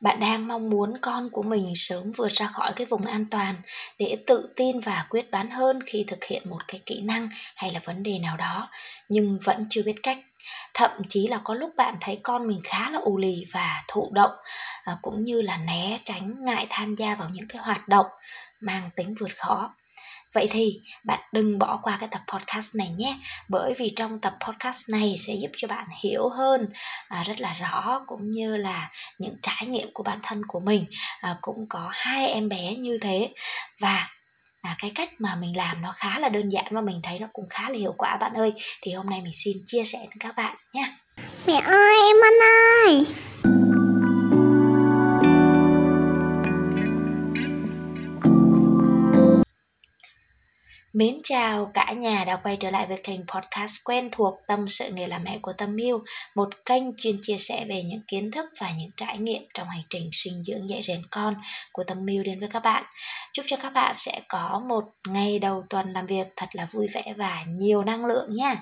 bạn đang mong muốn con của mình sớm vượt ra khỏi cái vùng an toàn để tự tin và quyết đoán hơn khi thực hiện một cái kỹ năng hay là vấn đề nào đó, nhưng vẫn chưa biết cách. Thậm chí là có lúc bạn thấy con mình khá là ù lì và thụ động à, cũng như là né tránh ngại tham gia vào những cái hoạt động mang tính vượt khó. Vậy thì bạn đừng bỏ qua cái tập podcast này nhé Bởi vì trong tập podcast này sẽ giúp cho bạn hiểu hơn à, rất là rõ Cũng như là những trải nghiệm của bản thân của mình. À, Cũng có hai em bé như thế Và à, cái cách mà mình làm nó khá là đơn giản và mình thấy nó cũng khá là hiệu quả. Bạn ơi Thì hôm nay mình xin chia sẻ với các bạn nhé. Mẹ ơi em ăn ơi. Mến chào cả nhà đã quay trở lại với kênh podcast quen thuộc Tâm sự nghề làm mẹ của Tâm Miu, một kênh chuyên chia sẻ về những kiến thức và những trải nghiệm trong hành trình sinh dưỡng dạy rèn con của Tâm Miu đến với các bạn. Chúc cho các bạn sẽ có một ngày đầu tuần làm việc thật là vui vẻ và nhiều năng lượng nha.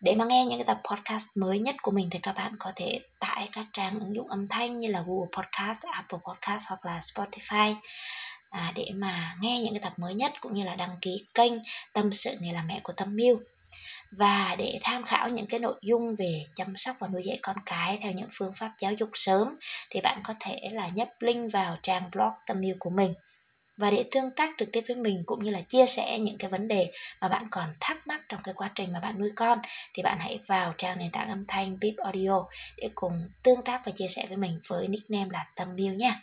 Để mà nghe những cái tập podcast mới nhất của mình thì các bạn có thể tải các trang ứng dụng âm thanh như là Google Podcast, Apple Podcast hoặc là Spotify à, để mà nghe những cái tập mới nhất cũng như là đăng ký kênh tâm sự nghề làm mẹ của tâm miu và để tham khảo những cái nội dung về chăm sóc và nuôi dạy con cái theo những phương pháp giáo dục sớm thì bạn có thể là nhấp link vào trang blog tâm miu của mình và để tương tác trực tiếp với mình cũng như là chia sẻ những cái vấn đề mà bạn còn thắc mắc trong cái quá trình mà bạn nuôi con thì bạn hãy vào trang nền tảng âm thanh Bip Audio để cùng tương tác và chia sẻ với mình với nickname là Tâm Miu nha.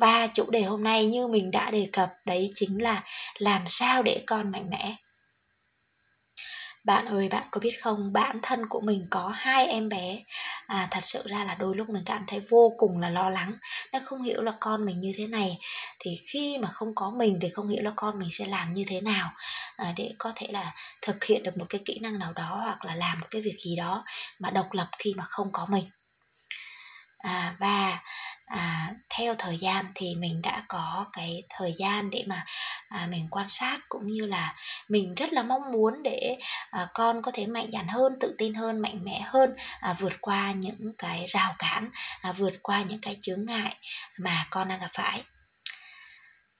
Và chủ đề hôm nay như mình đã đề cập đấy chính là làm sao để con mạnh mẽ. Bạn ơi, bạn có biết không, bản thân của mình có hai em bé. À, Thật sự ra là đôi lúc mình cảm thấy vô cùng là lo lắng. Nó không hiểu là con mình như thế này Thì khi mà không có mình thì không hiểu là con mình sẽ làm như thế nào. À, Để có thể là thực hiện được một cái kỹ năng nào đó Hoặc là làm một cái việc gì đó mà độc lập khi mà không có mình. À, Và à, theo thời gian thì mình đã có cái thời gian để mà à, mình quan sát cũng như là mình rất là mong muốn để à, con có thể mạnh dạn hơn tự tin hơn mạnh mẽ hơn à, vượt qua những cái rào cản à, vượt qua những cái chướng ngại mà con đang gặp phải.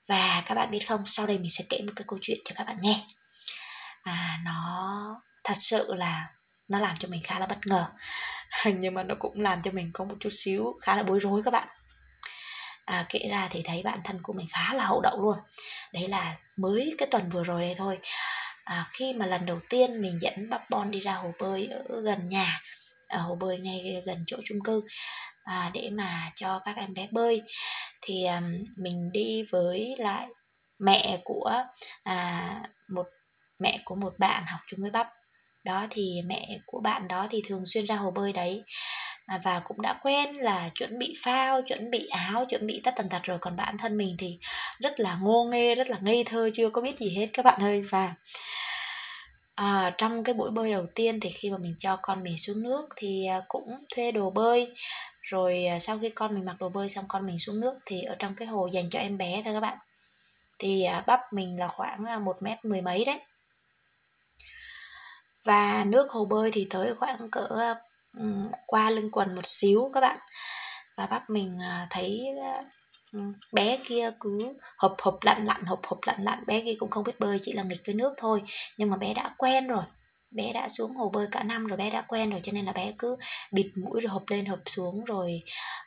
Và các bạn biết không sau đây mình sẽ kể một cái câu chuyện cho các bạn nghe. À, nó thật sự là nó làm cho mình khá là bất ngờ. Nhưng mà nó cũng làm cho mình có một chút xíu khá là bối rối các bạn à, kể ra thì thấy bản thân của mình khá là hậu đậu luôn. Đấy là mới cái tuần vừa rồi đây thôi. À, khi mà lần đầu tiên mình dẫn bắp bon đi ra hồ bơi ở gần nhà ở hồ bơi ngay gần chỗ chung cư à, để mà cho các em bé bơi thì à, mình đi với lại mẹ của à, một mẹ của một bạn học chung với bắp. Đó thì mẹ của bạn đó thì thường xuyên ra hồ bơi đấy. À, và cũng đã quen là chuẩn bị phao chuẩn bị áo chuẩn bị tất tần tật rồi. Còn bản thân mình thì rất là ngô nghê rất là ngây thơ chưa có biết gì hết các bạn ơi. Và à, trong cái buổi bơi đầu tiên thì khi mà mình cho con mình xuống nước thì à, cũng thuê đồ bơi. Rồi à, sau khi con mình mặc đồ bơi xong con mình xuống nước thì ở trong cái hồ dành cho em bé thôi các bạn. Thì bắp mình là khoảng một mét mười mấy đấy. Và nước hồ bơi thì tới khoảng cỡ qua lưng quần một xíu các bạn. Và bác mình à, thấy à, bé kia cứ hộp hộp lặn lặn hộp hộp lặn lặn. Bé kia cũng không biết bơi chỉ là nghịch với nước thôi. Nhưng mà bé đã quen rồi. Bé đã xuống hồ bơi cả năm rồi bé đã quen rồi. Cho nên là bé cứ bịt mũi rồi hộp lên hộp xuống rồi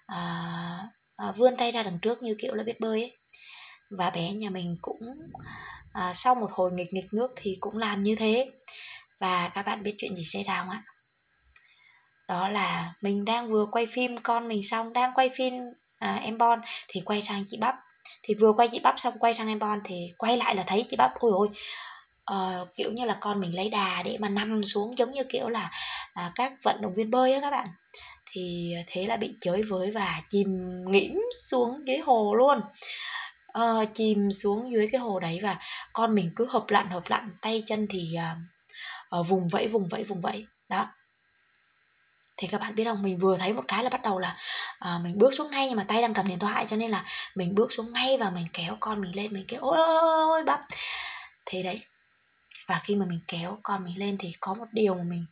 à, à, vươn tay ra đằng trước như kiểu là biết bơi ấy. và bé nhà mình cũng à, sau một hồi nghịch nghịch nước thì cũng làm như thế. Và các bạn biết chuyện gì xảy ra không ạ? Đó là mình đang vừa quay phim con mình xong đang quay phim à, em bon thì quay sang chị bắp. Thì vừa quay chị bắp xong quay sang em bon thì quay lại là thấy chị bắp ôi ôi uh, kiểu như là con mình lấy đà để mà nằm xuống giống như kiểu là à, các vận động viên bơi á các bạn. Thì thế là bị chới với và chìm nghỉm xuống dưới hồ luôn. Uh, chìm xuống dưới cái hồ đấy và con mình cứ hợp lặn hợp lặn tay chân thì uh, uh, vùng vẫy vùng vẫy vùng vẫy. Đó thì các bạn biết không mình vừa thấy một cái là bắt đầu là à, mình bước xuống ngay nhưng mà tay đang cầm điện thoại cho nên là mình bước xuống ngay và mình kéo con mình lên mình kêu ôi ôi ôi bắp. Thế đấy. Và khi mà mình kéo con mình lên thì có một điều mà mình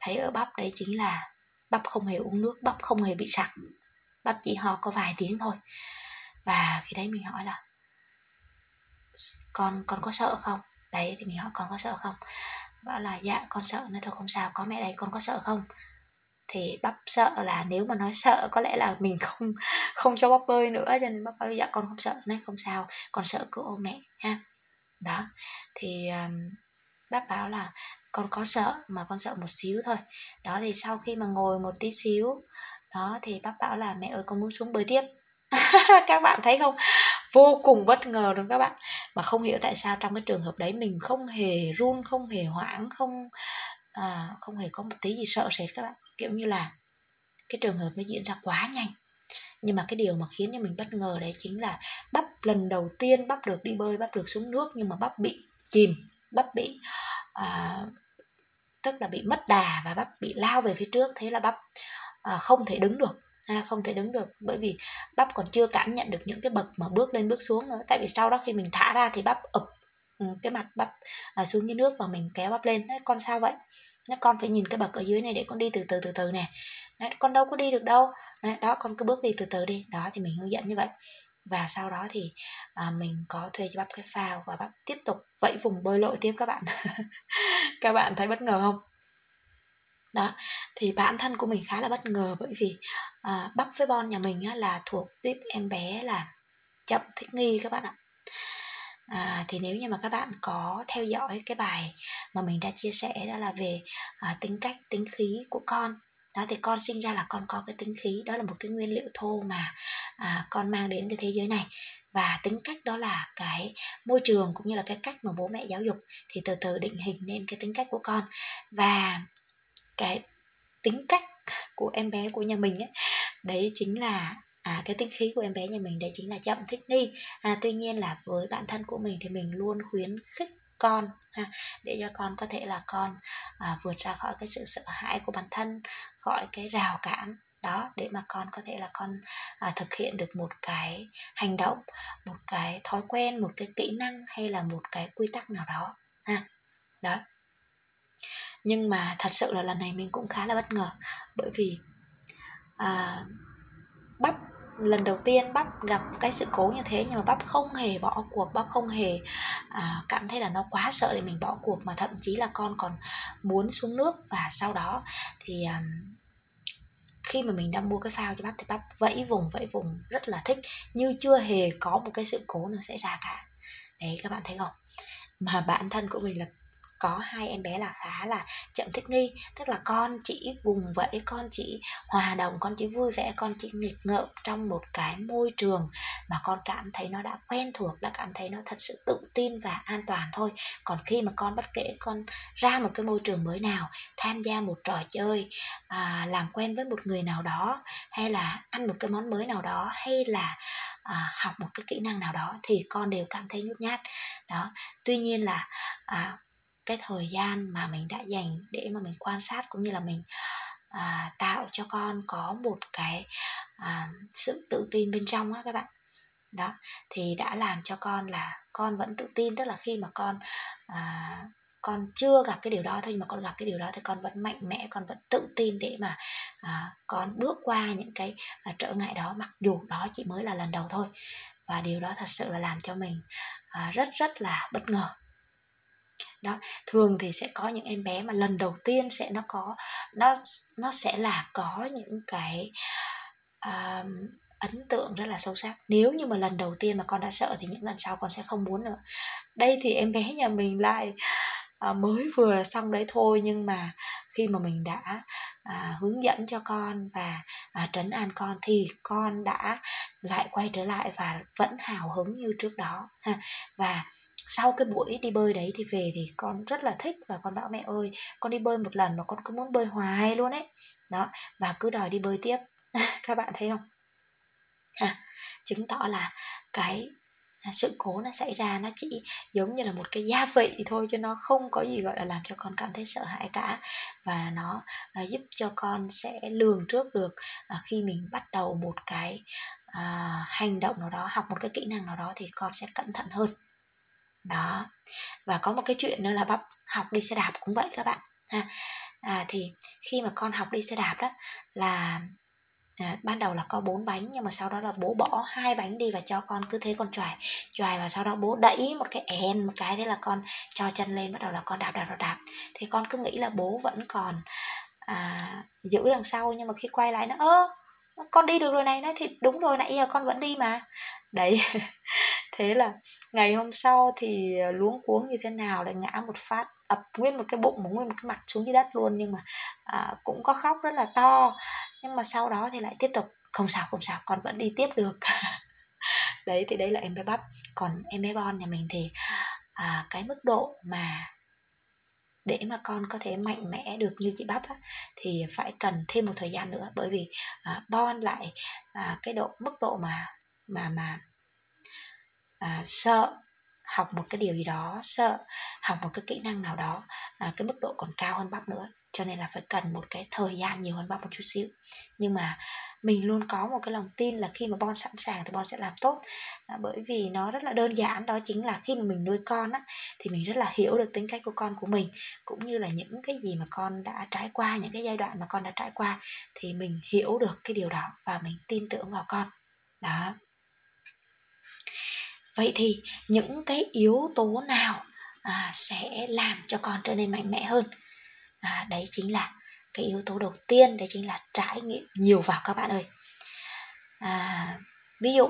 thấy ở bắp đấy chính là bắp không hề uống nước bắp không hề bị sặc. Bắp chỉ ho có vài tiếng thôi. Và khi đấy mình hỏi là con con có sợ không? Đấy thì mình hỏi con có sợ không? Bảo là dạ con sợ. Nên thôi không sao có mẹ đây con có sợ không? Thì bắp sợ là nếu mà nói sợ có lẽ là mình không không cho bắp bơi nữa cho nên bắp bơi dạ con không sợ nên không sao con sợ cứ ôm mẹ ha đó thì um, bác là con có sợ mà con sợ một xíu thôi. Đó thì sau khi mà ngồi một tí xíu đó thì bác bảo là mẹ ơi con muốn xuống bơi tiếp. Các bạn thấy không? Vô cùng bất ngờ luôn các bạn. Mà không hiểu tại sao trong cái trường hợp đấy mình không hề run không hề hoảng không à, không hề có một tí gì sợ sệt các bạn kiểu như là cái trường hợp nó diễn ra quá nhanh. Nhưng mà cái điều mà khiến cho mình bất ngờ đấy chính là bắp lần đầu tiên bắp được đi bơi bắp được xuống nước nhưng mà bắp bị chìm bắp bị à, tức là bị mất đà và bắp bị lao về phía trước. Thế là bắp à, không thể đứng được à, không thể đứng được bởi vì bắp còn chưa cảm nhận được những cái bậc mà bước lên bước xuống nữa. Tại vì sau đó khi mình thả ra thì bắp ập ừ, cái mặt bắp à, xuống dưới nước và mình kéo bắp lên. Đấy, con sao vậy? Nó con phải nhìn cái bậc ở dưới này để con đi từ từ từ từ nè. Đấy, con đâu có đi được đâu. Đấy, đó con cứ bước đi từ từ đi. Đó thì mình hướng dẫn như vậy. Và sau đó thì à, mình có thuê cho bắp cái phao và bắp tiếp tục vẫy vùng bơi lội tiếp các bạn. Các bạn thấy bất ngờ không? Đó thì bản thân của mình khá là bất ngờ bởi vì à, bắp với bon nhà mình á, là thuộc tuyếp em bé là chậm thích nghi các bạn ạ à, thì nếu như mà các bạn có theo dõi cái bài mà mình đã chia sẻ đó là về à, tính cách tính khí của con đó thì con sinh ra là con có cái tính khí đó là một cái nguyên liệu thô mà à, con mang đến cái thế giới này. Và tính cách đó là cái môi trường cũng như là cái cách mà bố mẹ giáo dục thì từ từ định hình nên cái tính cách của con. Và cái tính cách của em bé của nhà mình ấy đấy chính là à, cái tính khí của em bé nhà mình đấy chính là chậm thích nghi. À, tuy nhiên là với bản thân của mình thì mình luôn khuyến khích con ha, để cho con có thể là con à, vượt ra khỏi cái sự sợ hãi của bản thân khỏi cái rào cản đó để mà con có thể là con à, thực hiện được một cái hành động một cái thói quen một cái kỹ năng hay là một cái quy tắc nào đó ha. Đó. Nhưng mà thật sự là lần này mình cũng khá là bất ngờ bởi vì à, bắp lần đầu tiên bắp gặp cái sự cố như thế nhưng mà bắp không hề bỏ cuộc bắp không hề à, cảm thấy là nó quá sợ để mình bỏ cuộc mà thậm chí là con còn muốn xuống nước và sau đó thì à, khi mà mình đang mua cái phao cho bắp thì bắp vẫy vùng vẫy vùng rất là thích như chưa hề có một cái sự cố nào xảy ra cả. Đấy các bạn thấy không? Mà bản thân của mình là có hai em bé là khá là chậm thích nghi tức là con chỉ vùng vẫy con chỉ hòa đồng con chỉ vui vẻ con chỉ nghịch ngợm trong một cái môi trường mà con cảm thấy nó đã quen thuộc đã cảm thấy nó thật sự tự tin và an toàn thôi. Còn khi mà con bất kể con ra một cái môi trường mới nào tham gia một trò chơi à, làm quen với một người nào đó hay là ăn một cái món mới nào đó hay là à, học một cái kỹ năng nào đó thì con đều cảm thấy nhút nhát. Đó tuy nhiên là à, cái thời gian mà mình đã dành để mà mình quan sát cũng như là mình à, tạo cho con có một cái à, sự tự tin bên trong á các bạn. Đó thì đã làm cho con là con vẫn tự tin tức là khi mà con à, con chưa gặp cái điều đó thôi nhưng mà con gặp cái điều đó thì con vẫn mạnh mẽ con vẫn tự tin để mà à, con bước qua những cái à, trở ngại đó mặc dù đó chỉ mới là lần đầu thôi. Và điều đó thật sự là làm cho mình à, rất rất là bất ngờ đó thường thì sẽ có những em bé mà lần đầu tiên sẽ nó có nó nó sẽ là có những cái uh, ấn tượng rất là sâu sắc. Nếu như mà lần đầu tiên mà con đã sợ thì những lần sau con sẽ không muốn nữa. Đây thì em bé nhà mình lại à, mới vừa xong đấy thôi nhưng mà khi mà mình đã à, hướng dẫn cho con và à, trấn an con thì con đã lại quay trở lại và vẫn hào hứng như trước đó. Ha và sau cái buổi đi bơi đấy thì về thì con rất là thích và con bảo mẹ ơi con đi bơi một lần mà con cứ muốn bơi hoài luôn ấy. Đó và cứ đòi đi bơi tiếp. Các bạn thấy không? À, chứng tỏ là cái sự cố nó xảy ra nó chỉ giống như là một cái gia vị thôi chứ nó không có gì gọi là làm cho con cảm thấy sợ hãi cả. Và nó à, giúp cho con sẽ lường trước được à, khi mình bắt đầu một cái à, hành động nào đó học một cái kỹ năng nào đó thì con sẽ cẩn thận hơn đó. Và có một cái chuyện nữa là bắp học đi xe đạp cũng vậy các bạn ha. À, thì khi mà con học đi xe đạp đó là à, ban đầu là có bốn bánh nhưng mà sau đó là bố bỏ hai bánh đi và cho con cứ thế con choài choài và sau đó bố đẩy một cái èn một cái thế là con cho chân lên bắt đầu là con đạp đạp đạp đạp. Thì con cứ nghĩ là bố vẫn còn à, giữ đằng sau nhưng mà khi quay lại nó ơ con đi được rồi này nói thì đúng rồi nãy giờ con vẫn đi mà. Đấy thế là ngày hôm sau thì ờ, luống cuống như thế nào lại ngã một phát ập nguyên một cái bụng một nguyên một cái mặt xuống dưới đất luôn. Nhưng mà à, cũng có khóc rất là to. Nhưng mà sau đó thì lại tiếp tục không sao không sao con vẫn đi tiếp được. Đấy thì đấy là em bé bắp. Còn em bé bon nhà mình thì à, cái mức độ mà để mà con có thể mạnh mẽ được như chị bắp á, thì phải cần thêm một thời gian nữa. Bởi vì à, bon lại à, cái độ mức độ mà mà mà à, sợ học một cái điều gì đó sợ học một cái kỹ năng nào đó à, cái mức độ còn cao hơn bắp nữa. Cho nên là phải cần một cái thời gian nhiều hơn bắp một chút xíu. Nhưng mà mình luôn có một cái lòng tin là khi mà bon sẵn sàng thì bon sẽ làm tốt. À, bởi vì nó rất là đơn giản đó chính là khi mà mình nuôi con á thì mình rất là hiểu được tính cách của con của mình cũng như là những cái gì mà con đã trải qua những cái giai đoạn mà con đã trải qua thì mình hiểu được cái điều đó và mình tin tưởng vào con. Đó. Vậy thì những cái yếu tố nào à, sẽ làm cho con trở nên mạnh mẽ hơn? À, đấy chính là cái yếu tố đầu tiên đấy chính là trải nghiệm nhiều vào các bạn ơi. À, ví dụ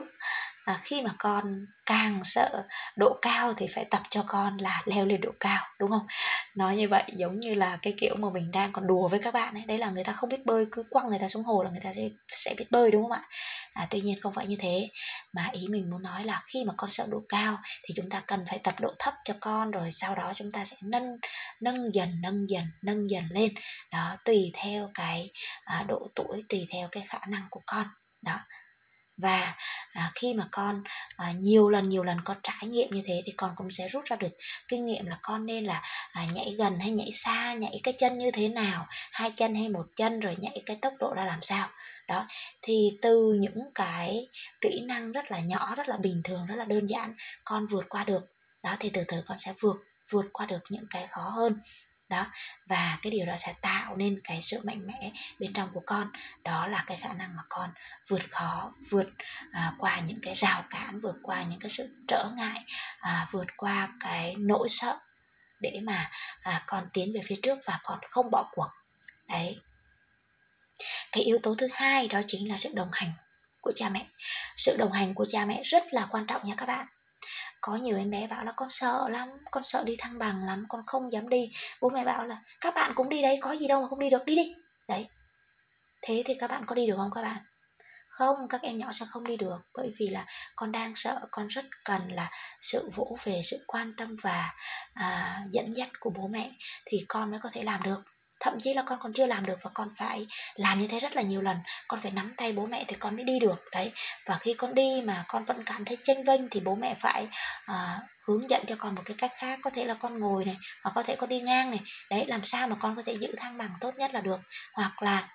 à, khi mà con càng sợ độ cao thì phải tập cho con là leo lên độ cao đúng không? Nói như vậy giống như là cái kiểu mà mình đang còn đùa với các bạn ấy đấy là người ta không biết bơi cứ quăng người ta xuống hồ là người ta sẽ sẽ biết bơi đúng không ạ? À, tuy nhiên không phải như thế. Mà ý mình muốn nói là khi mà con sợ độ cao thì chúng ta cần phải tập độ thấp cho con rồi sau đó chúng ta sẽ nâng nâng dần nâng dần nâng dần lên. Đó tùy theo cái à, độ tuổi tùy theo cái khả năng của con. Đó. Và à, khi mà con à, nhiều lần nhiều lần con trải nghiệm như thế thì con cũng sẽ rút ra được kinh nghiệm là con nên là à, nhảy gần hay nhảy xa nhảy cái chân như thế nào hai chân hay một chân rồi nhảy cái tốc độ ra làm sao đó thì từ những cái kỹ năng rất là nhỏ rất là bình thường rất là đơn giản con vượt qua được. Đó thì từ từ con sẽ vượt vượt qua được những cái khó hơn. Đó và cái điều đó sẽ tạo nên cái sự mạnh mẽ bên trong của con. Đó là cái khả năng mà con vượt khó vượt à, qua những cái rào cản vượt qua những cái sự trở ngại à, vượt qua cái nỗi sợ để mà à, con tiến về phía trước và con không bỏ cuộc. Đấy cái yếu tố thứ hai đó chính là sự đồng hành của cha mẹ. Sự đồng hành của cha mẹ rất là quan trọng nha các bạn. Có nhiều em bé bảo là con sợ lắm con sợ đi thăng bằng lắm con không dám đi. Bố mẹ bảo là các bạn cũng đi đấy có gì đâu mà không đi được đi đi. Đấy. Thế thì các bạn có đi được không các bạn? Không các em nhỏ sẽ không đi được bởi vì là con đang sợ con rất cần là sự vỗ về sự quan tâm và à, dẫn dắt của bố mẹ thì con mới có thể làm được thậm chí là con còn chưa làm được và con phải làm như thế rất là nhiều lần. Con phải nắm tay bố mẹ thì con mới đi được đấy. Và khi con đi mà con vẫn cảm thấy chênh vênh thì bố mẹ phải à, hướng dẫn cho con một cái cách khác. Có thể là con ngồi này hoặc có thể con đi ngang này. Đấy làm sao mà con có thể giữ thăng bằng tốt nhất là được. Hoặc là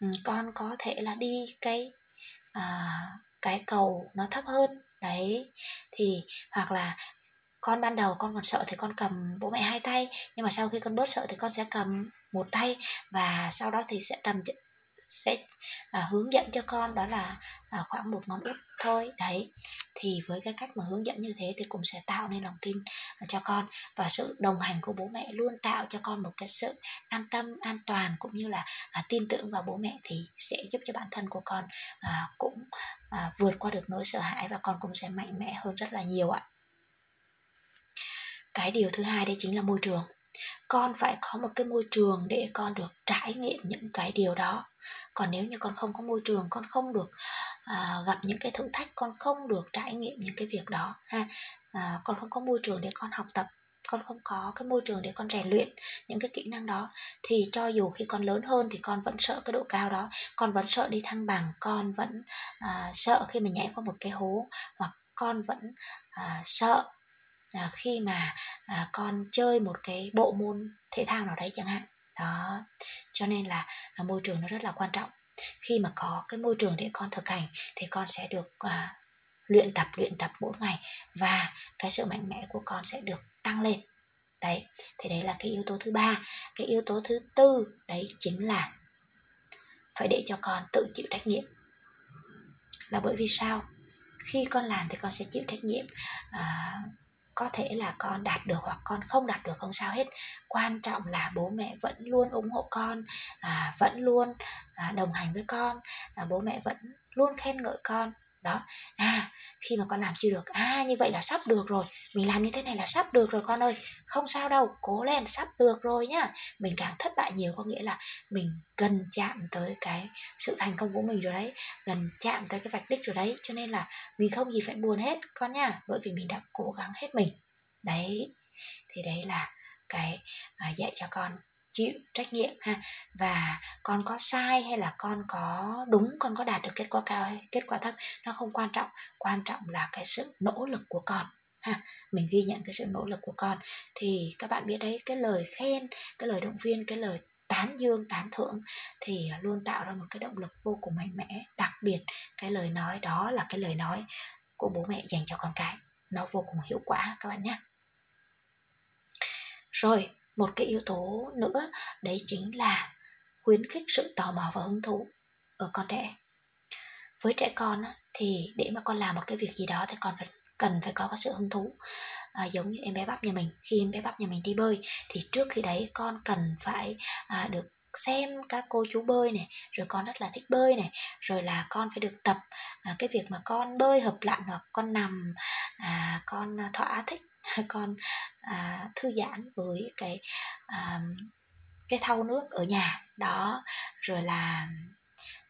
um, con có thể là đi cái à, cái cầu nó thấp hơn. Đấy thì hoặc là con ban đầu con còn sợ thì con cầm bố mẹ hai tay nhưng mà sau khi con bớt sợ thì con sẽ cầm một tay và sau đó thì sẽ tầm sẽ à, hướng dẫn cho con đó là à, khoảng một ngón út thôi. Đấy thì với cái cách mà hướng dẫn như thế thì cũng sẽ tạo nên lòng tin à, cho con và sự đồng hành của bố mẹ luôn tạo cho con một cái sự an tâm an toàn cũng như là à, tin tưởng vào bố mẹ thì sẽ giúp cho bản thân của con à, cũng à, vượt qua được nỗi sợ hãi và con cũng sẽ mạnh mẽ hơn rất là nhiều ạ cái điều thứ hai đấy chính là môi trường. Con phải có một cái môi trường để con được trải nghiệm những cái điều đó. Còn nếu như con không có môi trường con không được à, gặp những cái thử thách con không được trải nghiệm những cái việc đó ha à, con không có môi trường để con học tập con không có cái môi trường để con rèn luyện những cái kỹ năng đó thì cho dù khi con lớn hơn thì con vẫn sợ cái độ cao đó con vẫn sợ đi thăng bằng con vẫn à, sợ khi mà nhảy qua một cái hố hoặc con vẫn à, sợ à, khi mà à, con chơi một cái bộ môn thể thao nào đấy chẳng hạn. Đó cho nên là à, môi trường nó rất là quan trọng. Khi mà có cái môi trường để con thực hành thì con sẽ được à, luyện tập luyện tập mỗi ngày và cái sự mạnh mẽ của con sẽ được tăng lên. Đấy thì đấy là cái yếu tố thứ ba. Cái yếu tố thứ tư đấy chính là phải để cho con tự chịu trách nhiệm. Là bởi vì sao? Khi con làm thì con sẽ chịu trách nhiệm à, có thể là con đạt được hoặc con không đạt được không sao hết. Quan trọng là bố mẹ vẫn luôn ủng hộ con à, vẫn luôn à, đồng hành với con à, bố mẹ vẫn luôn khen ngợi con đó. À khi mà con làm chưa được à như vậy là sắp được rồi. Mình làm như thế này là sắp được rồi con ơi. Không sao đâu cố lên sắp được rồi nhá. Mình càng thất bại nhiều có nghĩa là mình gần chạm tới cái sự thành công của mình rồi đấy gần chạm tới cái vạch đích rồi đấy. Cho nên là mình không gì phải buồn hết con nha bởi vì mình đã cố gắng hết mình. Đấy thì đấy là cái à, dạy cho con chịu trách nhiệm ha? Và con có sai hay là con có đúng, con có đạt được kết quả cao hay kết quả thấp? Nó không quan trọng quan trọng là cái sự nỗ lực của con ha? Mình ghi nhận cái sự nỗ lực của con. Thì các bạn biết đấy, cái lời khen, cái lời động viên, cái lời tán dương, tán thưởng thì luôn tạo ra một cái động lực vô cùng mạnh mẽ. Đặc biệt, cái lời nói đó là cái lời nói của bố mẹ dành cho con cái. Nó vô cùng hiệu quả, các bạn nhé. Rồi một cái yếu tố nữa đấy chính là khuyến khích sự tò mò và hứng thú ở con trẻ. Với trẻ con thì để mà con làm một cái việc gì đó thì con phải cần phải có cái sự hứng thú. À, giống như em bé bắp nhà mình khi em bé bắp nhà mình đi bơi thì trước khi đấy con cần phải à, được xem các cô chú bơi này rồi con rất là thích bơi này rồi là con phải được tập à, cái việc mà con bơi hợp lặn hoặc con nằm à, con thỏa thích con à, thư giãn với cái à, cái thau nước ở nhà. Đó rồi là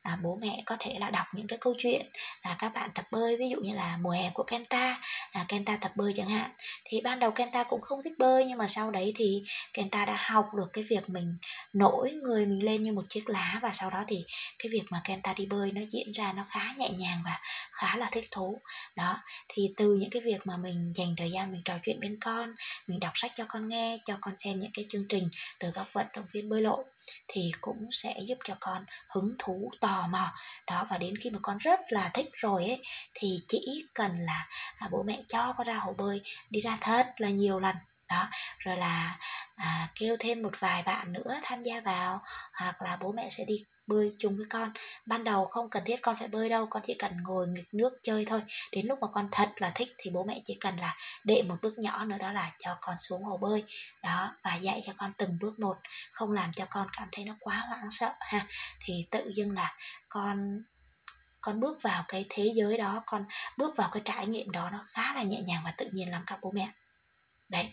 à, bố mẹ có thể là đọc những cái câu chuyện là các bạn tập bơi ví dụ như là mùa hè của Kenta à, Kenta tập bơi chẳng hạn. Thì ban đầu Kenta cũng không thích bơi nhưng mà sau đấy thì Kenta đã học được cái việc mình nổi người mình lên như một chiếc lá và sau đó thì cái việc mà Kenta đi bơi nó diễn ra nó khá nhẹ nhàng và khá là thích thú đó thì từ những cái việc mà mình dành thời gian mình trò chuyện bên con mình đọc sách cho con nghe cho con xem những cái chương trình từ các vận động viên bơi lội thì cũng sẽ giúp cho con hứng thú tò mò. Đó và đến khi mà con rất là thích rồi ấy thì chỉ cần là à, bố mẹ cho con ra hồ bơi đi ra thật là nhiều lần. Đó rồi là à, kêu thêm một vài bạn nữa tham gia vào hoặc là bố mẹ sẽ đi bơi chung với con. Ban đầu không cần thiết con phải bơi đâu, con chỉ cần ngồi nghịch nước chơi thôi. Đến lúc mà con thật là thích thì bố mẹ chỉ cần là đệ một bước nhỏ nữa đó là cho con xuống hồ bơi. Đó, và dạy cho con từng bước một, không làm cho con cảm thấy nó quá hoảng sợ, ha. Thì tự dưng là con con bước vào cái thế giới đó, con bước vào cái trải nghiệm đó nó khá là nhẹ nhàng và tự nhiên lắm các bố mẹ. Đấy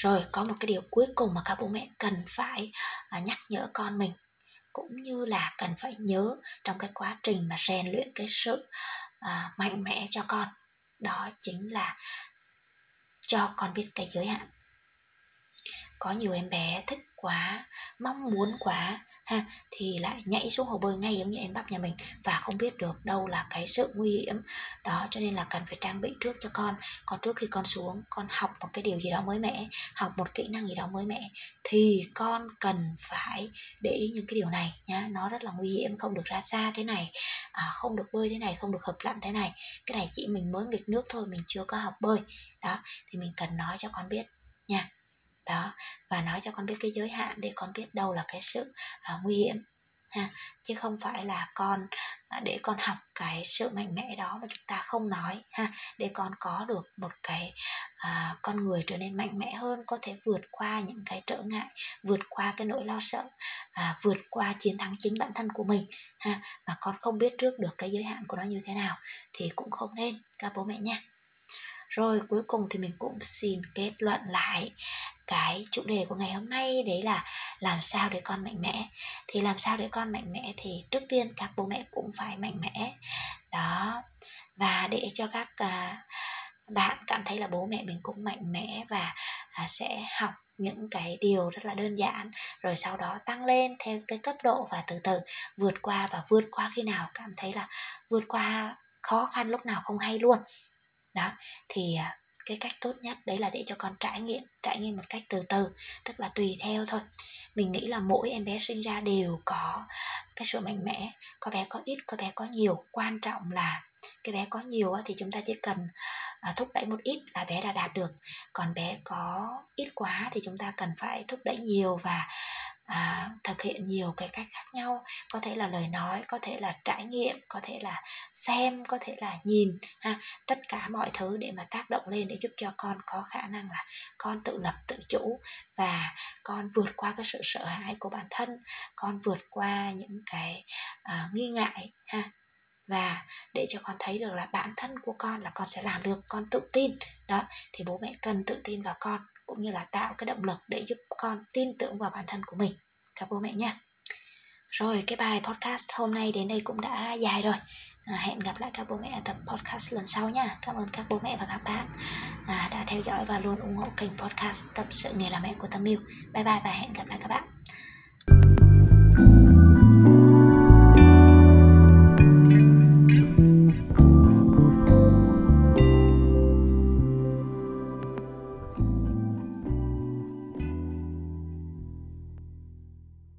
rồi có một cái điều cuối cùng mà các bố mẹ cần phải à, nhắc nhở con mình. Cũng như là cần phải nhớ trong cái quá trình mà rèn luyện cái sự à, mạnh mẽ cho con. Đó chính là cho con biết cái giới hạn. Có nhiều em bé thích quá mong muốn quá ha thì lại nhảy xuống hồ bơi ngay giống như em bắp nhà mình và không biết được đâu là cái sự nguy hiểm. Đó cho nên là cần phải trang bị trước cho con. Còn trước khi con xuống con học một cái điều gì đó mới mẻ học một kỹ năng gì đó mới mẻ thì con cần phải để ý những cái điều này nhá. Nó rất là nguy hiểm không được ra xa thế này à, không được bơi thế này không được hợp lặn thế này. Cái này chỉ mình mới nghịch nước thôi mình chưa có học bơi. Đó thì mình cần nói cho con biết nha đó và nói cho con biết cái giới hạn để con biết đâu là cái sự uh, nguy hiểm ha. Chứ không phải là con uh, để con học cái sự mạnh mẽ đó mà chúng ta không nói ha. Để con có được một cái uh, con người trở nên mạnh mẽ hơn có thể vượt qua những cái trở ngại vượt qua cái nỗi lo sợ uh, vượt qua chiến thắng chính bản thân của mình ha. Mà con không biết trước được cái giới hạn của nó như thế nào thì cũng không nên các bố mẹ nha. Rồi cuối cùng thì mình cũng xin kết luận lại cái chủ đề của ngày hôm nay đấy là làm sao để con mạnh mẽ. Thì làm sao để con mạnh mẽ thì trước tiên các bố mẹ cũng phải mạnh mẽ. Đó. Và để cho các à, bạn cảm thấy là bố mẹ mình cũng mạnh mẽ và à, sẽ học những cái điều rất là đơn giản rồi sau đó tăng lên theo cái cấp độ và từ từ vượt qua và vượt qua khi nào cảm thấy là vượt qua khó khăn lúc nào không hay luôn. Đó. Thì à, cái cách tốt nhất, đấy là để cho con trải nghiệm trải nghiệm một cách từ từ, tức là tùy theo thôi. Mình nghĩ là mỗi em bé sinh ra đều có cái sự mạnh mẽ, có bé có ít, có bé có nhiều. Quan trọng là cái bé có nhiều thì chúng ta chỉ cần à, thúc đẩy một ít là bé đã đạt được. Còn bé có ít quá thì chúng ta cần phải thúc đẩy nhiều và à, thực hiện nhiều cái cách khác nhau. Có thể là lời nói có thể là trải nghiệm có thể là xem có thể là nhìn ha. Tất cả mọi thứ để mà tác động lên để giúp cho con có khả năng là con tự lập tự chủ và con vượt qua cái sự sợ hãi của bản thân con vượt qua những cái à, nghi ngại ha. Và để cho con thấy được là bản thân của con là con sẽ làm được con tự tin. Đó thì bố mẹ cần tự tin vào con cũng như là tạo cái động lực để giúp con tin tưởng vào bản thân của mình. Các bố mẹ nha rồi cái bài podcast hôm nay đến đây cũng đã dài rồi. À, hẹn gặp lại các bố mẹ ở tập podcast lần sau nha. Cảm ơn các bố mẹ và các bạn à, đã theo dõi và luôn ủng hộ kênh podcast tập sự nghề làm mẹ của tâm yêu. Bye bye và hẹn gặp lại các bạn.